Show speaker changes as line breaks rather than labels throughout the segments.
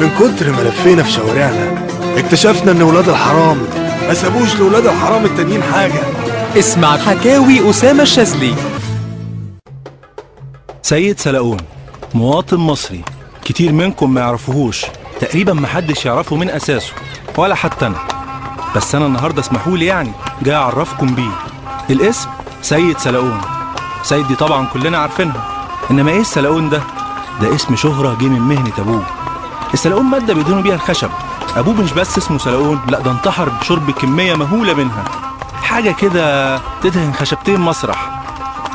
من كتر ما لفينا في شوارعنا اكتشفنا إن ولاد الحرام ما سابوش لولاد الحرام التانيين حاجة.
اسمع حكاوي أسامة الشاذلي.
سيد سلاؤون مواطن مصري كتير منكم ما يعرفوهوش تقريبا محدش يعرفه من أساسه ولا حتى أنا. بس أنا النهارده اسمحوا لي يعني جاي أعرفكم بيه. الاسم سيد سلاؤون. سيد دي طبعا كلنا عارفينها. إنما إيه السلاؤون ده؟ ده اسم شهرة جه من مهنة أبوه. السلاؤون مادة بيدهنوا بيها الخشب. أبوه مش بس اسمه سلاؤون لأ ده انتحر بشرب كمية مهولة منها. حاجة كده تدهن خشبتين مسرح.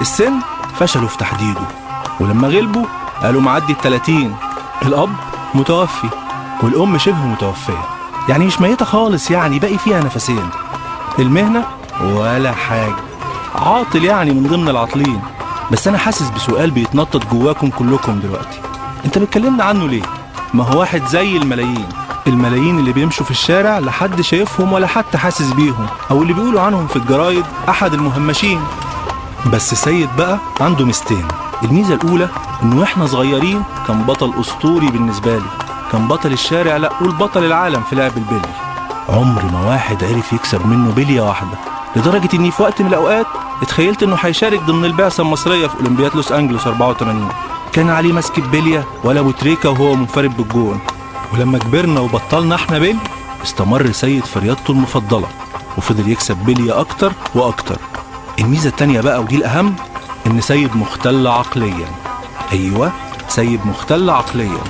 السن فشلوا في تحديده ولما غلبوا قالوا معدي التلاتين. الأب متوفي والأم شبه متوفية. يعني مش ميتة خالص يعني باقي فيها نفسين. المهنة ولا حاجة. عاطل يعني من ضمن العاطلين. بس أنا حاسس بسؤال بيتنطط جواكم كلكم دلوقتي. أنت بتكلمنا عنه ليه؟ ما هو واحد زي الملايين. الملايين اللي بيمشوا في الشارع لا حد شايفهم ولا حتى حاسس بيهم. أو اللي بيقولوا عنهم في الجرايد أحد المهمشين. بس سيد بقى عنده ميزتين. الميزة الأولى إنه وإحنا صغيرين كان بطل أسطوري بالنسبة لي. كان بطل الشارع لا قول بطل العالم في لعب البلي. عمر ما واحد عرف يكسب منه بلية واحدة. لدرجة إني في وقت من الأوقات اتخيلت إنه هيشارك ضمن البعثة المصرية في أولمبياد لوس أنجلوس 84 كان عليه ماسك بلية ولا أبو تريكة وهو منفرد بالجون. ولما كبرنا وبطلنا إحنا بلي استمر سيد في رياضته المفضلة وفضل يكسب بلية أكتر وأكتر. الميزة التانية بقى ودي الأهم إن سيد مختل عقليا. أيوة سيد مختل عقليا.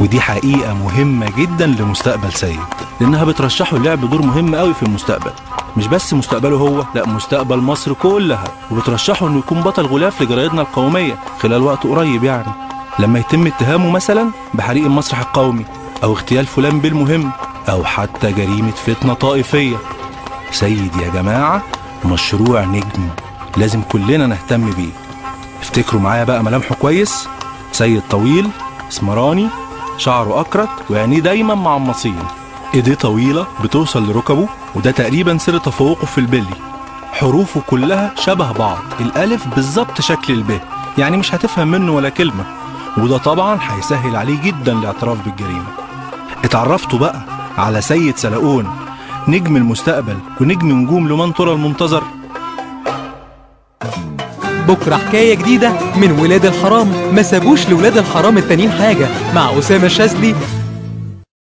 ودي حقيقة مهمة جدا لمستقبل سيد. لأنها بترشحه اللعب دور مهم قوي في المستقبل. مش بس مستقبله هو لا مستقبل مصر كلها. وبترشحه إنه يكون بطل غلاف لجرايدنا القومية خلال وقت قريب يعني. لما يتم اتهامه مثلا بحريق المسرح القومي أو اغتيال فلان بالمهم أو حتى جريمة فتنة طائفية. سيد يا جماعة مشروع نجم لازم كلنا نهتم بيه. افتكروا معايا بقى ملامحه كويس؟ سيد طويل اسمراني شعره أكرت وعينيه دايما معمصين ايديه طويلة بتوصل لركبه وده تقريبا سر تفوقه في البلي. حروفه كلها شبه بعض الألف بالظبط شكل الب يعني مش هتفهم منه ولا كلمة. وده طبعا هيسهل عليه جدا الاعتراف بالجريمة. اتعرفتوا بقى على سيد سلاؤون نجم المستقبل ونجم نجوم لمن ترى المنتظر.
بكرة حكاية جديدة من ولاد الحرام. ما سابوش لولاد الحرام التانيين حاجة. مع أسامة الشاذلي